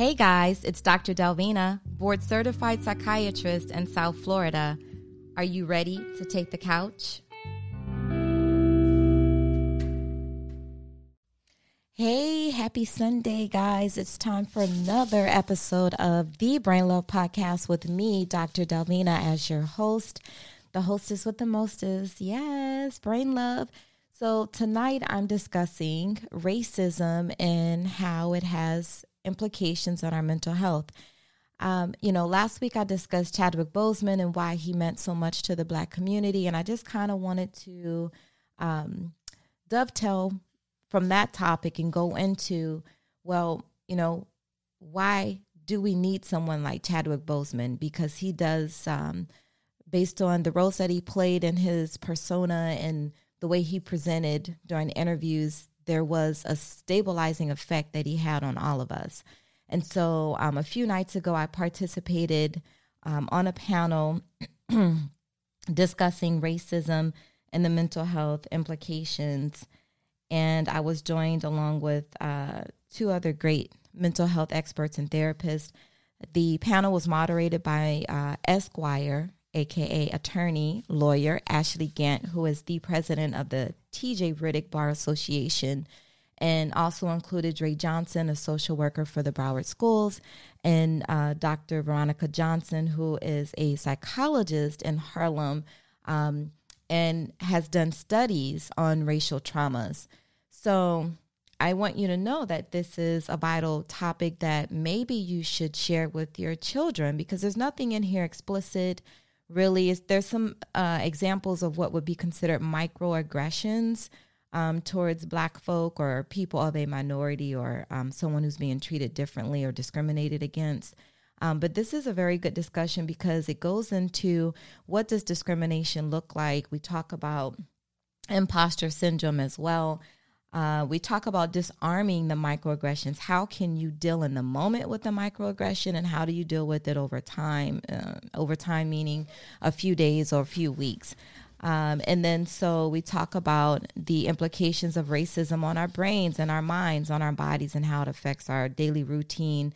Hey guys, it's Dr. Delvina, board certified psychiatrist in South Florida. Are you ready to take the couch? Hey, happy Sunday, guys. It's time for another episode of the Brain Love Podcast with me, Dr. Delvina, as your host. The hostess with the mostest. Yes, Brain Love. So, tonight I'm discussing racism and how it has implications on our mental health. Um, you know, last week I discussed Chadwick Boseman and why he meant so much to the black community, and I just kind of wanted to um, dovetail from that topic and go into, well, you know, why do we need someone like Chadwick Boseman? Because he does, um, based on the roles that he played in his persona and the way he presented during interviews, there was a stabilizing effect that he had on all of us. And so um, a few nights ago, I participated um, on a panel discussing racism and the mental health implications. And I was joined along with uh, two other great mental health experts and therapists. The panel was moderated by uh, Esquire, aka attorney, lawyer Ashley Gantt, who is the president of the TJ Riddick Bar Association, and also included Dre Johnson, a social worker for the Broward Schools, and uh, Dr. Veronica Johnson, who is a psychologist in Harlem um, and has done studies on racial traumas. So, I want you to know that this is a vital topic that maybe you should share with your children because there's nothing in here explicit really is there's some uh, examples of what would be considered microaggressions um, towards black folk or people of a minority or um, someone who's being treated differently or discriminated against. Um, but this is a very good discussion because it goes into what does discrimination look like? We talk about imposter syndrome as well uh, we talk about disarming the microaggressions. How can you deal in the moment with the microaggression, and how do you deal with it over time? Uh, over time, meaning a few days or a few weeks. Um, and then, so we talk about the implications of racism on our brains and our minds, on our bodies, and how it affects our daily routine.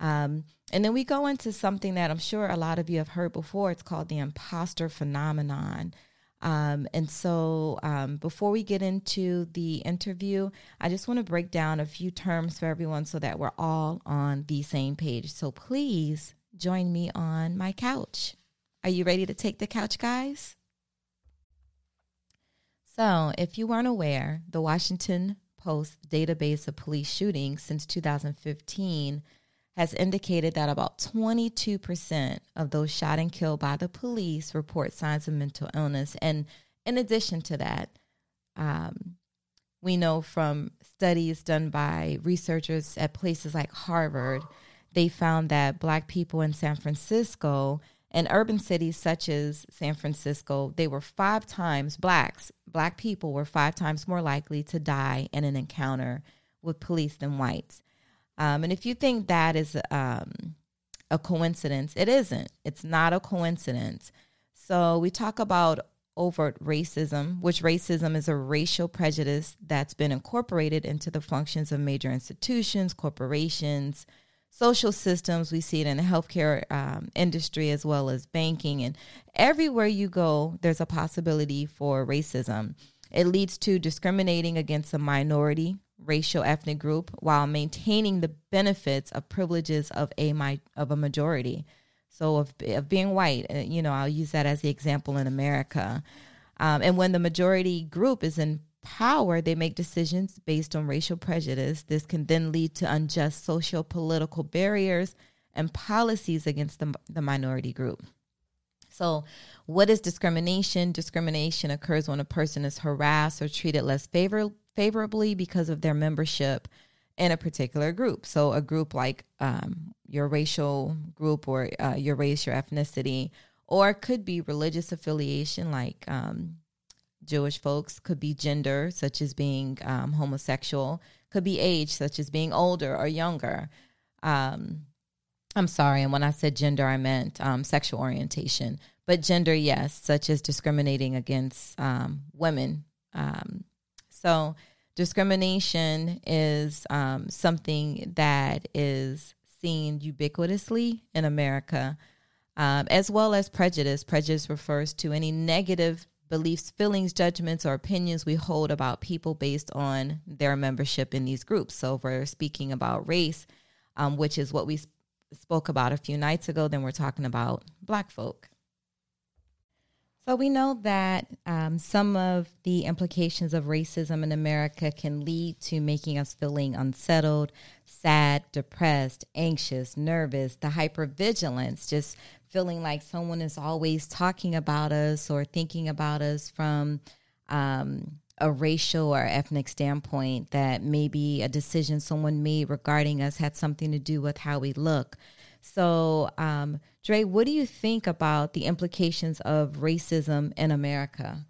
Um, and then we go into something that I'm sure a lot of you have heard before. It's called the imposter phenomenon. Um, and so, um, before we get into the interview, I just want to break down a few terms for everyone so that we're all on the same page. So, please join me on my couch. Are you ready to take the couch, guys? So, if you weren't aware, the Washington Post database of police shootings since 2015 has indicated that about 22% of those shot and killed by the police report signs of mental illness. And in addition to that, um, we know from studies done by researchers at places like Harvard, they found that Black people in San Francisco and urban cities such as San Francisco, they were five times blacks, Black people were five times more likely to die in an encounter with police than whites. Um, and if you think that is um, a coincidence, it isn't. It's not a coincidence. So we talk about overt racism, which racism is a racial prejudice that's been incorporated into the functions of major institutions, corporations, social systems. We see it in the healthcare um, industry as well as banking. And everywhere you go, there's a possibility for racism. It leads to discriminating against a minority racial ethnic group while maintaining the benefits of privileges of a my of a majority. So of, of being white, uh, you know, I'll use that as the example in America. Um, and when the majority group is in power, they make decisions based on racial prejudice. This can then lead to unjust social political barriers and policies against the, the minority group. So, what is discrimination? Discrimination occurs when a person is harassed or treated less favor- favorably because of their membership in a particular group. So, a group like um, your racial group or uh, your race, your ethnicity, or it could be religious affiliation, like um, Jewish folks, could be gender, such as being um, homosexual, could be age, such as being older or younger. Um, I'm sorry, and when I said gender, I meant um, sexual orientation. But gender, yes, such as discriminating against um, women. Um, so, discrimination is um, something that is seen ubiquitously in America, um, as well as prejudice. Prejudice refers to any negative beliefs, feelings, judgments, or opinions we hold about people based on their membership in these groups. So, if we're speaking about race, um, which is what we spoke about a few nights ago, then we're talking about Black folk. So, we know that um, some of the implications of racism in America can lead to making us feeling unsettled, sad, depressed, anxious, nervous, the hypervigilance, just feeling like someone is always talking about us or thinking about us from um, a racial or ethnic standpoint, that maybe a decision someone made regarding us had something to do with how we look. So, um, Dre, what do you think about the implications of racism in America?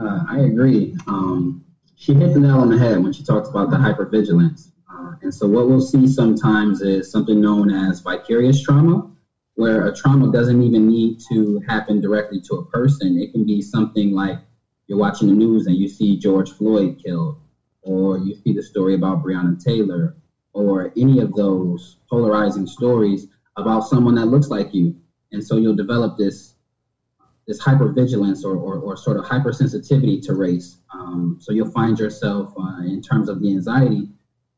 Uh, I agree. Um, she hit the nail on the head when she talks about the hypervigilance. Uh, and so, what we'll see sometimes is something known as vicarious trauma, where a trauma doesn't even need to happen directly to a person. It can be something like you're watching the news and you see George Floyd killed, or you see the story about Breonna Taylor, or any of those polarizing stories about someone that looks like you. And so you'll develop this this hypervigilance or, or, or sort of hypersensitivity to race. Um, so you'll find yourself, uh, in terms of the anxiety,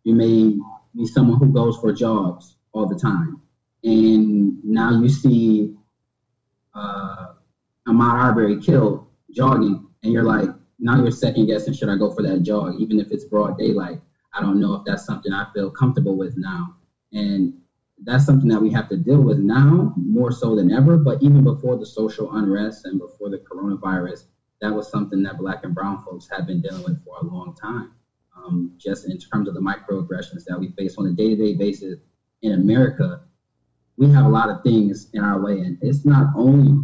you may be someone who goes for jobs all the time and now you see uh, Ahmaud Arbery killed jogging, and you're like, now you're second guessing, should I go for that jog, even if it's broad daylight? I don't know if that's something I feel comfortable with now, and that's something that we have to deal with now more so than ever. But even before the social unrest and before the coronavirus, that was something that Black and Brown folks have been dealing with for a long time. Um, just in terms of the microaggressions that we face on a day-to-day basis in America, we have a lot of things in our way, and it's not only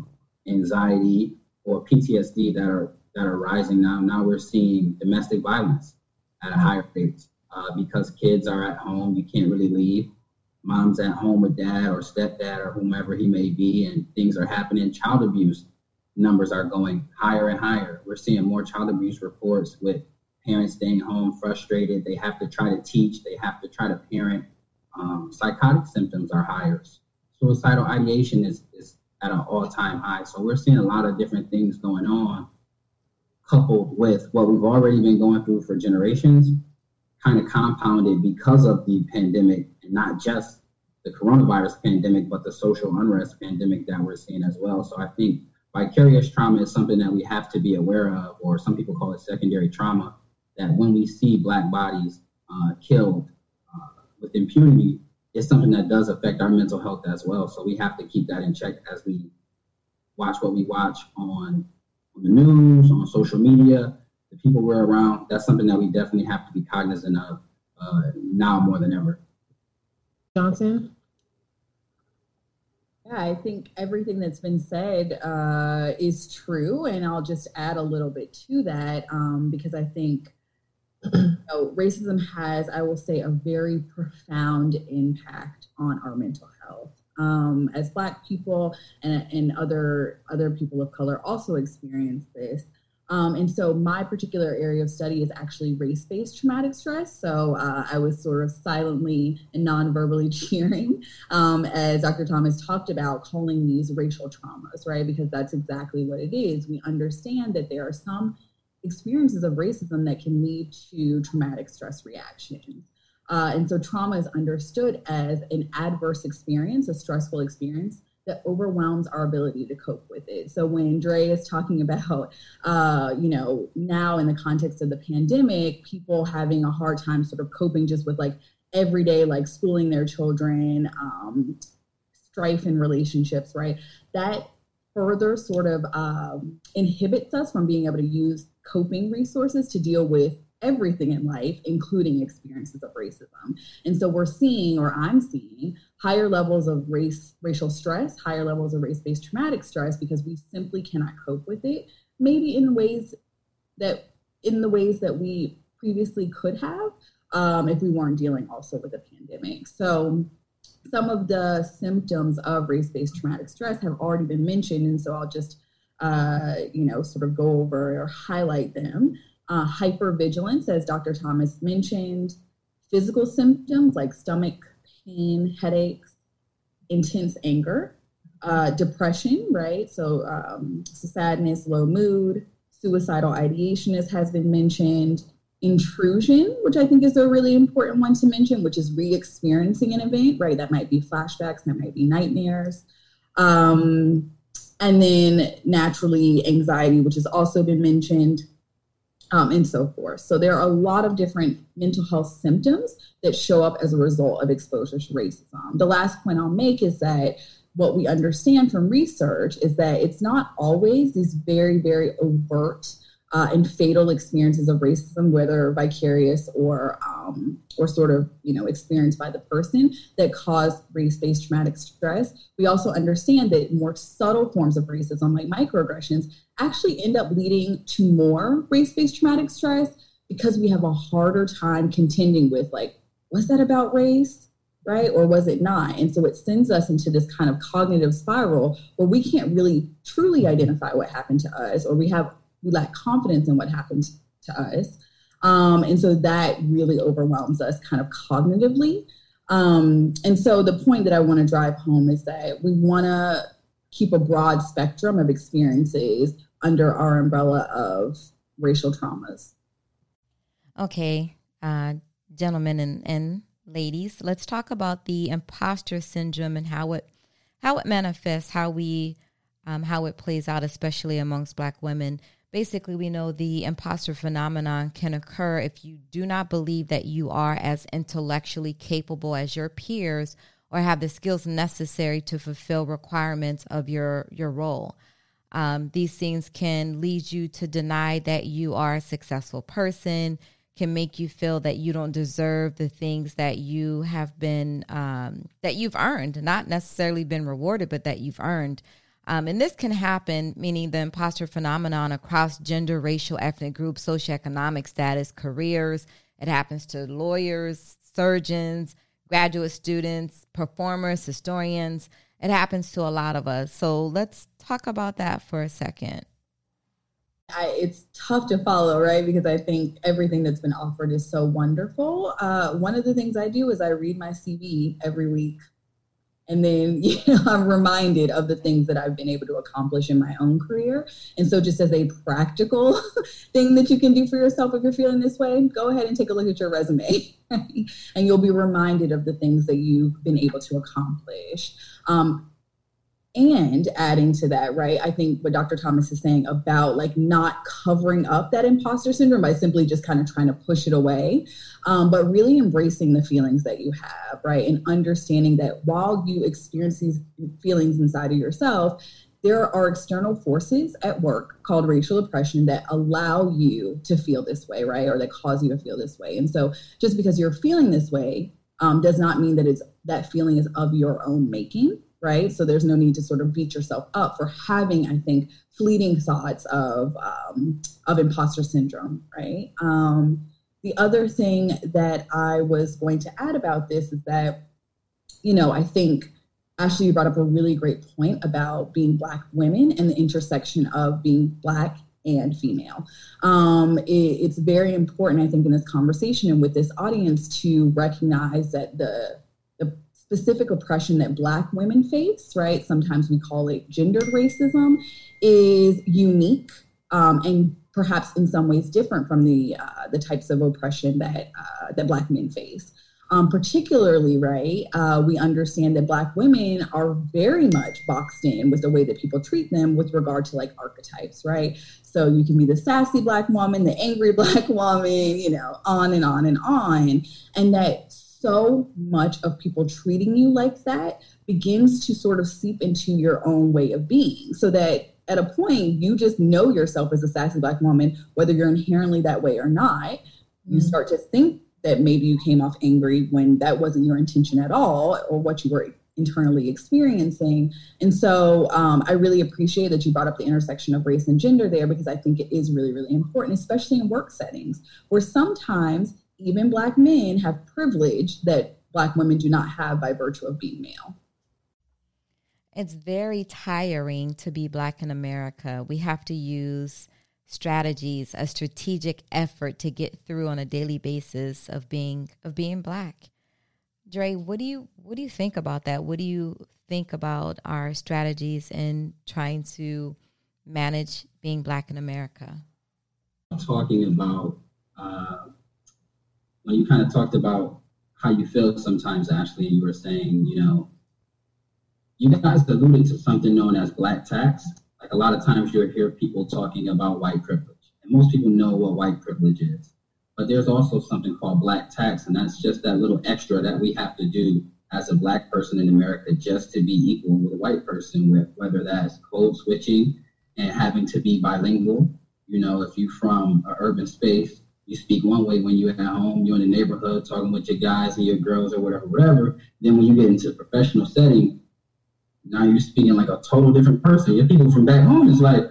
anxiety or PTSD that are that are rising now. Now we're seeing domestic violence at a higher rate uh, because kids are at home. You can't really leave. Mom's at home with dad or stepdad or whomever he may be, and things are happening. Child abuse numbers are going higher and higher. We're seeing more child abuse reports with parents staying home frustrated. They have to try to teach. They have to try to parent. Um, psychotic symptoms are higher suicidal ideation is, is at an all-time high. So we're seeing a lot of different things going on, coupled with what we've already been going through for generations, kind of compounded because of the pandemic, and not just the coronavirus pandemic, but the social unrest pandemic that we're seeing as well. So I think vicarious trauma is something that we have to be aware of, or some people call it secondary trauma. That when we see black bodies uh, killed uh, with impunity, it's something that does affect our mental health as well. So we have to keep that in check as we watch what we watch on, the news, on social media, the people we're around. That's something that we definitely have to be cognizant of uh, now more than ever. Johnson? Yeah, I think everything that's been said uh, is true. And I'll just add a little bit to that um, because I think so racism has, I will say, a very profound impact on our mental health. Um, as Black people and, and other other people of color also experience this. Um, and so my particular area of study is actually race-based traumatic stress. So uh, I was sort of silently and non-verbally cheering um, as Dr. Thomas talked about calling these racial traumas, right? Because that's exactly what it is. We understand that there are some experiences of racism that can lead to traumatic stress reactions. Uh, and so trauma is understood as an adverse experience, a stressful experience that overwhelms our ability to cope with it. So when Dre is talking about, uh, you know, now in the context of the pandemic, people having a hard time sort of coping just with like everyday, like schooling their children, um, strife in relationships, right? That further sort of um, inhibits us from being able to use coping resources to deal with everything in life, including experiences of racism. And so we're seeing, or I'm seeing, higher levels of race, racial stress, higher levels of race-based traumatic stress because we simply cannot cope with it, maybe in ways that in the ways that we previously could have um, if we weren't dealing also with a pandemic. So some of the symptoms of race-based traumatic stress have already been mentioned, and so I'll just uh, you know, sort of go over or highlight them. Uh, hypervigilance, as Dr. Thomas mentioned, physical symptoms like stomach pain, headaches, intense anger, uh, depression, right? So, um, so sadness, low mood, suicidal ideation, as has been mentioned, intrusion, which I think is a really important one to mention, which is re experiencing an event, right? That might be flashbacks, that might be nightmares. Um, and then naturally, anxiety, which has also been mentioned, um, and so forth. So there are a lot of different mental health symptoms that show up as a result of exposure to racism. The last point I'll make is that what we understand from research is that it's not always these very, very overt uh, and fatal experiences of racism, whether vicarious or um, or sort of you know experienced by the person, that caused race-based traumatic stress. We also understand that more subtle forms of racism, like microaggressions, actually end up leading to more race-based traumatic stress because we have a harder time contending with like, was that about race? right? Or was it not? And so it sends us into this kind of cognitive spiral where we can't really truly identify what happened to us, or we have we lack confidence in what happened to us. Um, and so that really overwhelms us kind of cognitively. Um, and so the point that I want to drive home is that we want to keep a broad spectrum of experiences under our umbrella of racial traumas. Okay, uh, gentlemen and, and ladies, let's talk about the imposter syndrome and how it how it manifests, how we um, how it plays out, especially amongst Black women. Basically, we know the imposter phenomenon can occur if you do not believe that you are as intellectually capable as your peers or have the skills necessary to fulfill requirements of your your role. Um, these things can lead you to deny that you are a successful person can make you feel that you don't deserve the things that you have been um, that you've earned not necessarily been rewarded but that you've earned um, and this can happen meaning the imposter phenomenon across gender racial ethnic groups socioeconomic status careers it happens to lawyers surgeons graduate students performers historians it happens to a lot of us so let's talk about that for a second I, it's tough to follow, right? Because I think everything that's been offered is so wonderful. Uh, one of the things I do is I read my CV every week. And then you know, I'm reminded of the things that I've been able to accomplish in my own career. And so, just as a practical thing that you can do for yourself if you're feeling this way, go ahead and take a look at your resume. and you'll be reminded of the things that you've been able to accomplish. Um, and adding to that right i think what dr thomas is saying about like not covering up that imposter syndrome by simply just kind of trying to push it away um, but really embracing the feelings that you have right and understanding that while you experience these feelings inside of yourself there are external forces at work called racial oppression that allow you to feel this way right or that cause you to feel this way. And so just because you're feeling this way um, does not mean that it's that feeling is of your own making right? So there's no need to sort of beat yourself up for having, I think, fleeting thoughts of um, of imposter syndrome, right? Um, the other thing that I was going to add about this is that, you know, I think Ashley, you brought up a really great point about being Black women and the intersection of being Black and female. Um, it, it's very important, I think, in this conversation and with this audience to recognize that the specific oppression that Black women face, right? Sometimes we call it gendered racism, is unique um, and perhaps in some ways different from the uh, the types of oppression that uh, that Black men face. Um, particularly, right, uh, we understand that Black women are very much boxed in with the way that people treat them with regard to like archetypes, right? So you can be the sassy Black woman, the angry Black woman, you know, on and on and on. And that so much of people treating you like that begins to sort of seep into your own way of being. So that at a point you just know yourself as a sassy black woman whether you're inherently that way or not. You mm-hmm. start to think that maybe you came off angry when that wasn't your intention at all or what you were internally experiencing. And so um, i really appreciate that you brought up the intersection of race and gender there because i think it is really really important especially in work settings where sometimes even black men have privilege that black women do not have by virtue of being male. It's very tiring to be black in America. We have to use strategies, a strategic effort to get through on a daily basis of being of being black. Dre, what do you what do you think about that? What do you think about our strategies in trying to manage being black in America? Talking about uh, when you kind of talked about how you feel sometimes, Ashley, you were saying, you know, you guys alluded to something known as black tax. Like a lot of times you'll hear people talking about white privilege, and most people know what white privilege is. But there's also something called black tax, and that's just that little extra that we have to do as a black person in America just to be equal with a white person, with whether that's code switching and having to be bilingual. You know, if you're from an urban space, you speak one way when you're at home, you're in the neighborhood talking with your guys and your girls or whatever, whatever. Then when you get into a professional setting, now you're speaking like a total different person. Your people from back home is like,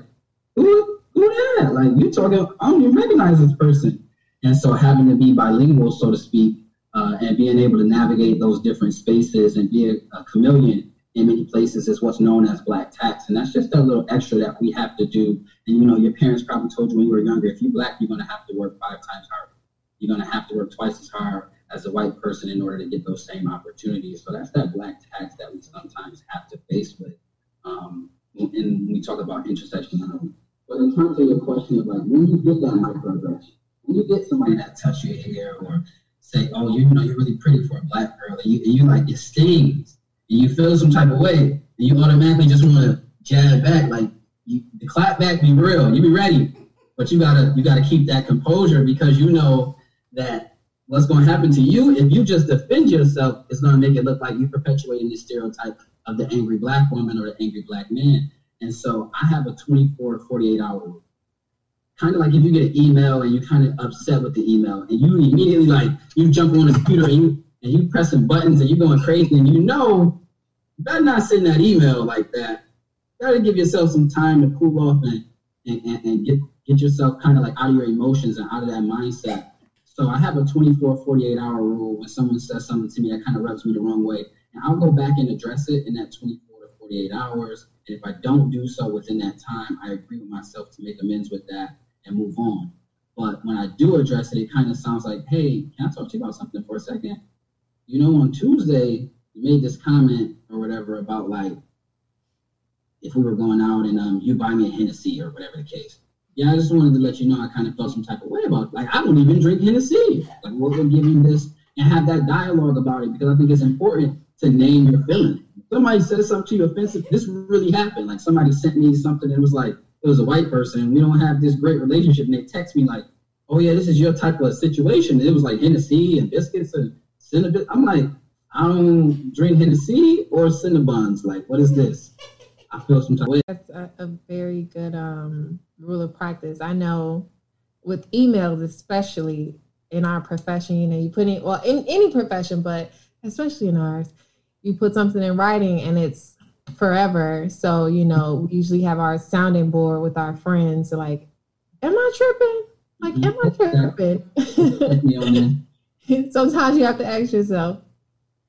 who, who that? Like you talking, I don't even recognize this person. And so having to be bilingual, so to speak, uh, and being able to navigate those different spaces and be a, a chameleon in many places is what's known as black tax. And that's just that little extra that we have to do. And you know, your parents probably told you when you were younger, if you're black, you're gonna have to work five times harder. You're gonna have to work twice as hard as a white person in order to get those same opportunities. So that's that black tax that we sometimes have to face with. Um, and we talk about intersectionality. But in terms of your question of like when you get that microaggression, when you get somebody that touch your hair or say, "Oh, you, you know, you're really pretty for a black girl," and you, and you like it stings, and you feel some type of way, you automatically just want to jab back, like you, the clap back, be real, you be ready, but you gotta you gotta keep that composure because you know that what's going to happen to you if you just defend yourself is going to make it look like you're perpetuating the stereotype of the angry black woman or the angry black man. And so I have a 24 to 48 hour rule kind of like if you get an email and you're kind of upset with the email and you immediately like you jump on the computer and you and you pressing buttons and you're going crazy and you know better not send that email like that. You gotta give yourself some time to cool off and and, and, and get get yourself kind of like out of your emotions and out of that mindset. So I have a 24, 48 hour rule when someone says something to me that kind of rubs me the wrong way. And I'll go back and address it in that 24 to 48 hours. And if I don't do so within that time, I agree with myself to make amends with that and move on. But when I do address it, it kind of sounds like, hey, can I talk to you about something for a second? You know, on Tuesday, you made this comment or whatever about like if we were going out and um, you buy me a Hennessy or whatever the case. Yeah, I just wanted to let you know I kind of felt some type of way about. Like, I don't even drink Hennessy. Like, we're to give you this and have that dialogue about it because I think it's important to name your feeling. Somebody said something to you offensive. This really happened. Like, somebody sent me something and it was like, it was a white person we don't have this great relationship and they text me like, oh yeah, this is your type of situation. And it was like Hennessy and biscuits and cinnamon. I'm like, I don't drink Hennessy or Cinnabons. Like, what is this? I feel some type of. That's a, a very good um, rule of practice. I know with emails, especially in our profession, you know, you put in, well, in any profession, but especially in ours, you put something in writing and it's forever. So, you know, we usually have our sounding board with our friends like, am I tripping? Like, am I tripping? Sometimes you have to ask yourself.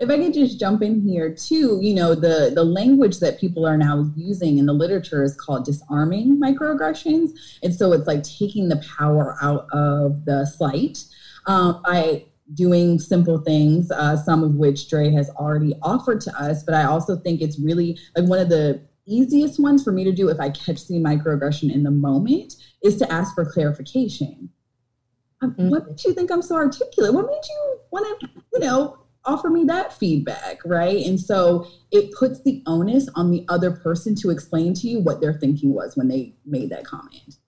If I could just jump in here too, you know, the the language that people are now using in the literature is called disarming microaggressions. And so it's like taking the power out of the slight. Um, I doing simple things, uh, some of which Dre has already offered to us. But I also think it's really like one of the easiest ones for me to do if I catch the microaggression in the moment is to ask for clarification. Um, mm-hmm. What made you think I'm so articulate? What made you want to, you know, offer me that feedback, right? And so it puts the onus on the other person to explain to you what their thinking was when they made that comment,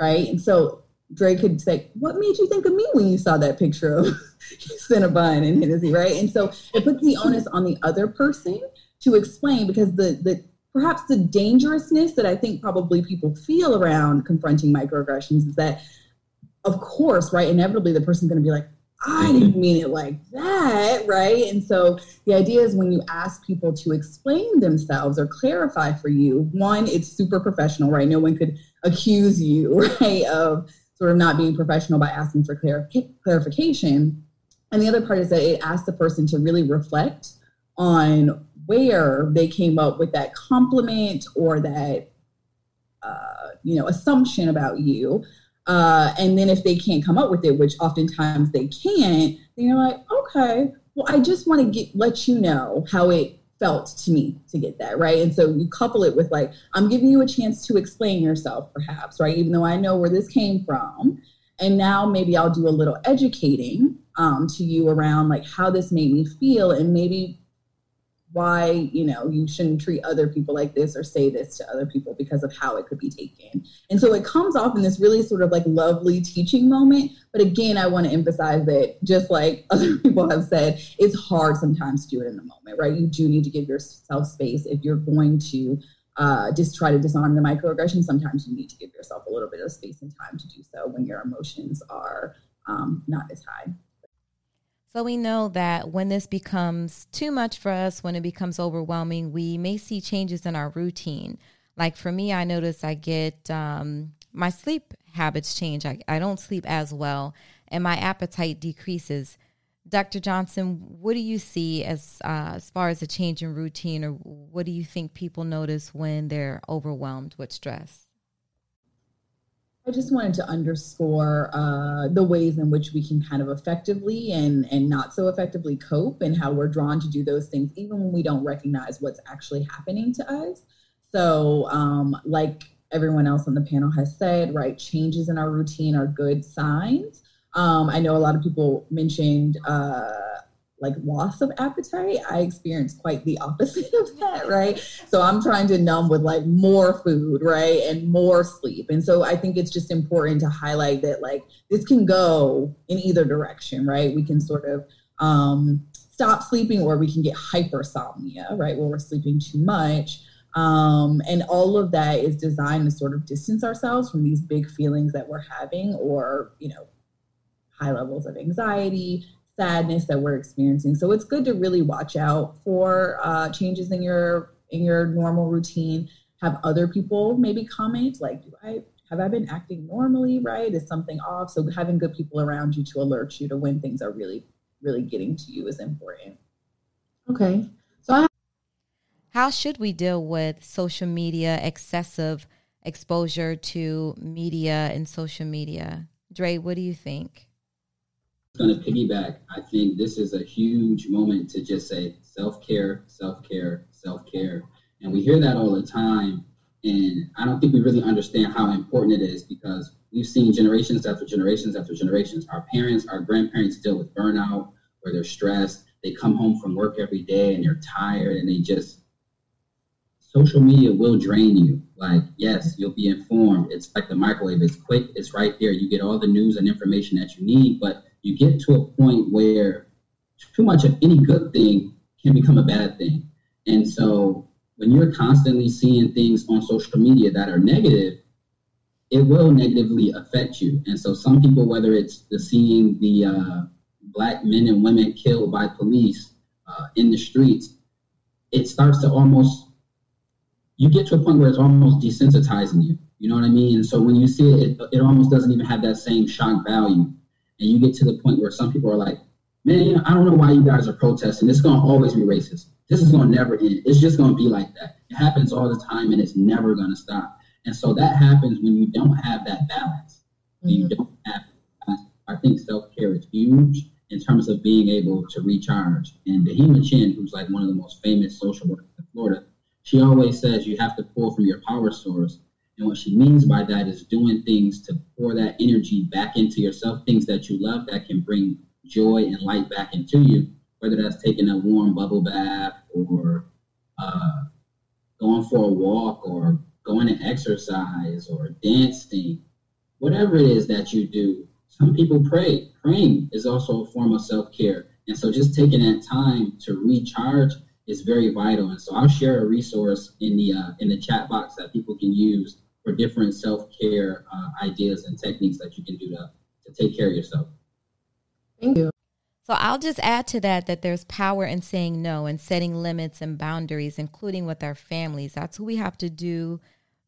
right? And so Dre could say, What made you think of me when you saw that picture of Cinnabon and Hennessy, right? And so it puts the onus on the other person to explain because the the perhaps the dangerousness that I think probably people feel around confronting microaggressions is that, of course, right, inevitably the person's gonna be like, I didn't mean it like that, right? And so the idea is when you ask people to explain themselves or clarify for you, one, it's super professional, right? No one could accuse you, right, of sort of not being professional by asking for clarification. And the other part is that it asks the person to really reflect on where they came up with that compliment or that uh, you know assumption about you. Uh, and then if they can't come up with it, which oftentimes they can't, then you're like, okay, well, I just want to get let you know how it felt to me to get that right? And so you couple it with like i'm giving you a chance to explain yourself perhaps right? Even though i know where this came from. And now maybe i'll do a little educating um, to you around like how this made me feel. And maybe why you know you shouldn't treat other people like this or say this to other people because of how it could be taken. And so it comes off in this really sort of like lovely teaching moment. But again i want to emphasize that just like other people have said it's hard sometimes to do it in the moment right? You do need to give yourself space. If you're going to uh, just try to disarm the microaggression sometimes you need to give yourself a little bit of space and time to do so when your emotions are um, not as high so we know that when this becomes too much for us, when it becomes overwhelming, we may see changes in our routine. Like for me, I notice I get um, my sleep habits change. I, I don't sleep as well, and my appetite decreases. Dr. Johnson, what do you see as uh, as far as a change in routine, or what do you think people notice when they're overwhelmed with stress? I just wanted to underscore uh, the ways in which we can kind of effectively and and not so effectively cope, and how we're drawn to do those things even when we don't recognize what's actually happening to us. So, um, like everyone else on the panel has said, right, changes in our routine are good signs. Um, I know a lot of people mentioned. Uh, like loss of appetite i experience quite the opposite of that right? So i'm trying to numb with like more food right and more sleep. And so i think it's just important to highlight that like this can go in either direction right? We can sort of um, stop sleeping or we can get hypersomnia right where we're sleeping too much. Um, and all of that is designed to sort of distance ourselves from these big feelings that we're having or you know high levels of anxiety sadness that we're experiencing. So it's good to really watch out for uh, changes in your in your normal routine. Have other people maybe comment like, "Do I have I been acting normally? Right? Is something off?" So having good people around you to alert you to when things are really really getting to you is important. Okay. So I- how should we deal with social media excessive exposure to media and social media? Dre, what do you think? Going to piggyback, I think this is a huge moment to just say self care, self care, self care. And we hear that all the time. And I don't think we really understand how important it is because we've seen generations after generations after generations. Our parents, our grandparents deal with burnout or they're stressed. They come home from work every day and they're tired and they just, social media will drain you. Like, yes, you'll be informed. It's like the microwave. It's quick. It's right there. You get all the news and information that you need, but you get to a point where too much of any good thing can become a bad thing. And so when you're constantly seeing things on social media that are negative, it will negatively affect you. And so some people, whether it's the seeing the uh, black men and women killed by police uh, in the streets, it starts to almost, you get to a point where it's almost desensitizing you. You know what I mean? And so when you see it, it, it almost doesn't even have that same shock value and you get to the point where some people are like, man, you know, I don't know why you guys are protesting. It's going to always be racist. This is going to never end. It's just going to be like that. It happens all the time and it's never going to stop. And so that happens when you don't have that balance. Mm-hmm. You don't have, I think self care is huge in terms of being able to recharge. And Dahima Chin, who's like one of the most famous social workers in Florida, she always says you have to pull from your power source and what she means by that is doing things to pour that energy back into yourself, things that you love that can bring joy and light back into you, whether that's taking a warm bubble bath or uh, going for a walk or going to exercise or dancing, whatever it is that you do. Some people pray. Praying is also a form of self care. And so just taking that time to recharge is very vital. And so I'll share a resource in the uh, in the chat box that people can use for different self care uh, ideas and techniques that you can do to, to take care of yourself. Thank you. So I'll just add to that that there's power in saying no and setting limits and boundaries, including with our families. That's who we have to do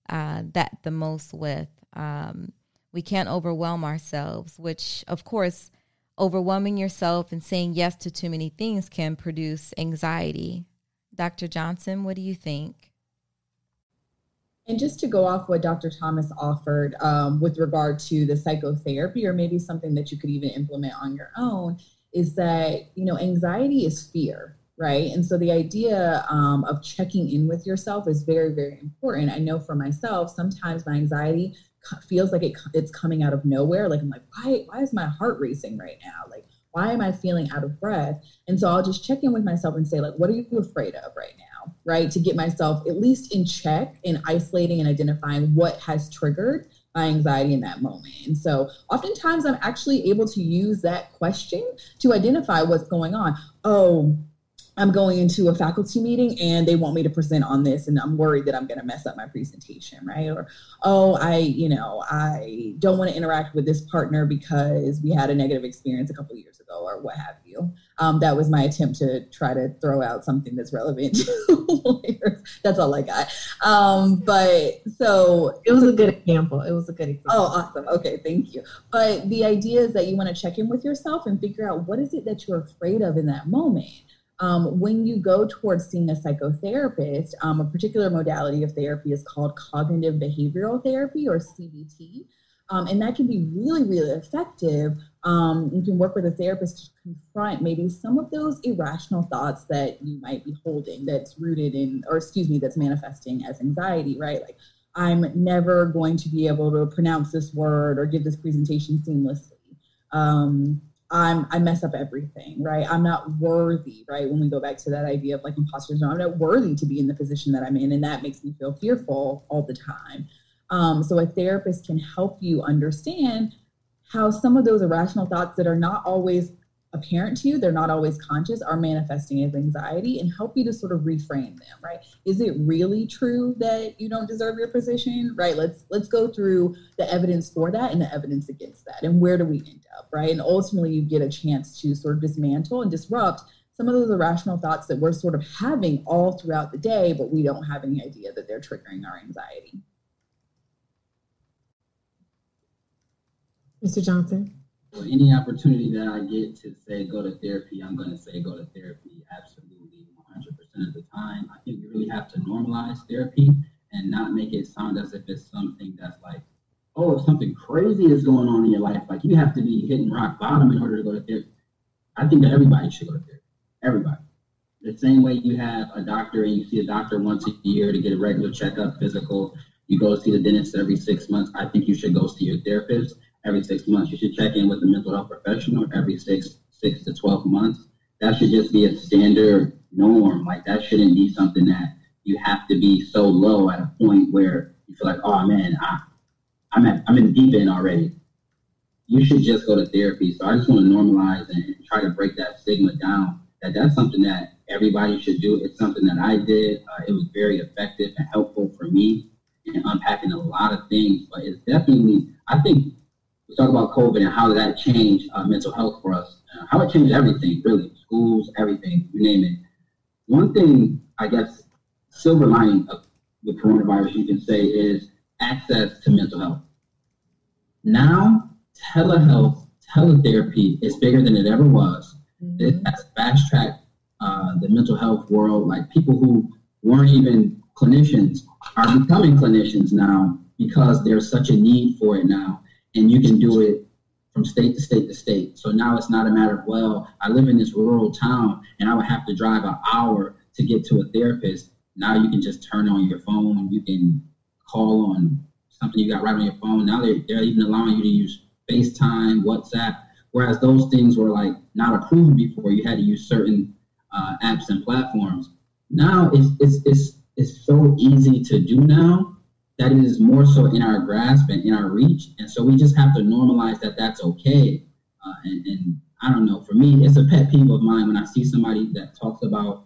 uh, that the most with. Um, we can't overwhelm ourselves, which, of course, overwhelming yourself and saying yes to too many things can produce anxiety. Dr. Johnson, what do you think? And just to go off what Dr. Thomas offered um, with regard to the psychotherapy, or maybe something that you could even implement on your own, is that, you know, anxiety is fear, right? And so the idea um, of checking in with yourself is very, very important. I know for myself, sometimes my anxiety feels like it, it's coming out of nowhere. Like I'm like, why, why is my heart racing right now? Like, why am I feeling out of breath? And so I'll just check in with myself and say, like, what are you afraid of right now? Right. To get myself at least in check in isolating and identifying what has triggered my anxiety in that moment. And so oftentimes I'm actually able to use that question to identify what's going on. Oh, I'm going into a faculty meeting and they want me to present on this and I'm worried that I'm going to mess up my presentation, right? Or, oh, I, you know, I don't want to interact with this partner because we had a negative experience a couple years ago or what have you. Um, that was my attempt to try to throw out something that's relevant. That's all I got. Um, but so it was a good example. It was a good example. Oh, awesome. Okay, thank you. But the idea is that you want to check in with yourself and figure out what is it that you're afraid of in that moment um, when you go towards seeing a psychotherapist, um, a particular modality of therapy is called cognitive behavioral therapy or CBT. Um, and that can be really, really effective. Um, you can work with a therapist to confront maybe some of those irrational thoughts that you might be holding that's rooted in, or excuse me, that's manifesting as anxiety, right? Like, I'm never going to be able to pronounce this word or give this presentation seamlessly. Um, I'm I mess up everything, right? I'm not worthy, right? When we go back to that idea of like imposter syndrome, I'm not worthy to be in the position that I'm in, and that makes me feel fearful all the time. Um, so a therapist can help you understand how some of those irrational thoughts that are not always apparent to you, they're not always conscious, are manifesting as anxiety and help you to sort of reframe them, right? Is it really true that you don't deserve your position? Right? Let's let's go through the evidence for that and the evidence against that. And where do we end up, right? And ultimately you get a chance to sort of dismantle and disrupt some of those irrational thoughts that we're sort of having all throughout the day, but we don't have any idea that they're triggering our anxiety. Mr. Johnson any opportunity that I get to say go to therapy, I'm going to say go to therapy absolutely 100% of the time. I think you really have to normalize therapy and not make it sound as if it's something that's like, oh, if something crazy is going on in your life, like you have to be hitting rock bottom in order to go to therapy. I think that everybody should go to therapy. Everybody. The same way you have a doctor and you see a doctor once a year to get a regular checkup, physical, you go see the dentist every six months. I think you should go see your therapist every six months. You should check in with a mental health professional every six six to twelve months. That should just be a standard norm. Like that shouldn't be something that you have to be so low at a point where you feel like, oh man, I, I'm at, I'm in deep end already. You should just go to therapy. So I just want to normalize and try to break that stigma down. That that's something that everybody should do. It's something that I did. Uh, it was very effective and helpful for me in unpacking a lot of things. But it's definitely, I think we talk about COVID and how that changed uh, mental health for us, uh, how it changed everything, really, schools, everything, you name it. One thing, I guess, silver lining of the coronavirus, you can say, is access to mental health. Now, telehealth, teletherapy is bigger than it ever was. Mm-hmm. It has fast tracked uh, the mental health world. Like people who weren't even clinicians are becoming clinicians now because there's such a need for it now and you can do it from state to state to state. So now it's not a matter of, well, I live in this rural town and I would have to drive an hour to get to a therapist. Now you can just turn on your phone. You can call on something you got right on your phone. Now they're, they're even allowing you to use FaceTime, WhatsApp, whereas those things were like not approved before. You had to use certain uh, apps and platforms. Now it's, it's, it's, it's so easy to do now that is more so in our grasp and in our reach. And so we just have to normalize that that's okay. Uh, and, and, I don't know, for me, it's a pet peeve of mine when I see somebody that talks about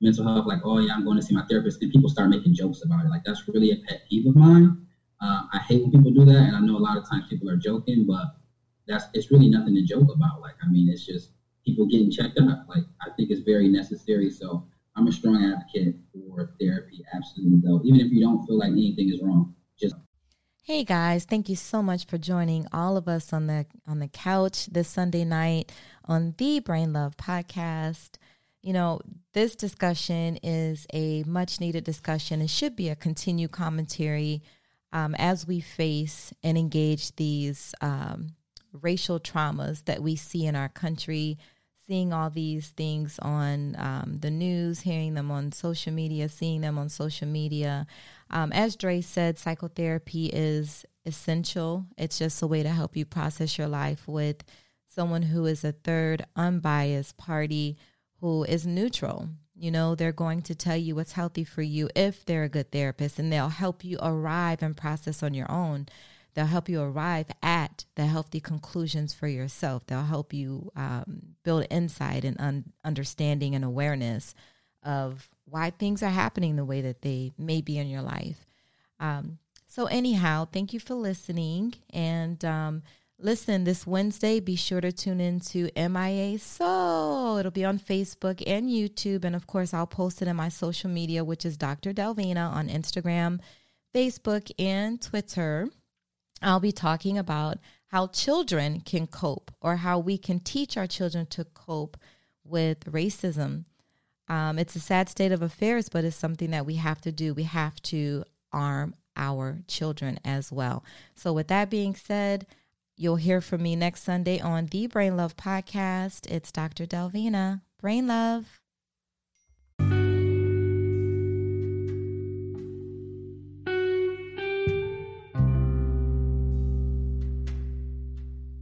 mental health, like, oh, yeah, I'm going to see my therapist, and people start making jokes about it. Like, that's really a pet peeve of mine. Uh, I hate when people do that. And I know a lot of times people are joking, but that's it's really nothing to joke about. Like, I mean, it's just people getting checked up. Like, I think it's very necessary. So I'm a strong advocate for therapy, absolutely though. Even if you don't feel like anything is wrong, just Hey guys, thank you so much for joining all of us on the on the couch this Sunday night on the Brain Love podcast. You know, this discussion is a much needed discussion and should be a continued commentary um, as we face and engage these um, racial traumas that we see in our country, seeing all these things on um, the news, hearing them on social media, seeing them on social media. Um, as Dre said, psychotherapy is essential. It's just a way to help you process your life with someone who is a third, unbiased party who is neutral. You know, they're going to tell you what's healthy for you if they're a good therapist, and they'll help you arrive and process on your own. They'll help you arrive at the healthy conclusions for yourself. They'll help you um, build insight and un- understanding and awareness of why things are happening the way that they may be in your life. Um, so, anyhow, thank you for listening. And um, listen, this Wednesday, be sure to tune into MIA Soul. It'll be on Facebook and YouTube. And of course, I'll post it in my social media, which is Dr. Delvina on Instagram, Facebook, and Twitter. I'll be talking about how children can cope or how we can teach our children to cope with racism. Um, it's a sad state of affairs, but it's something that we have to do. We have to arm our children as well. So, with that being said, you'll hear from me next Sunday on the Brain Love Podcast. It's Dr. Delvina. Brain Love.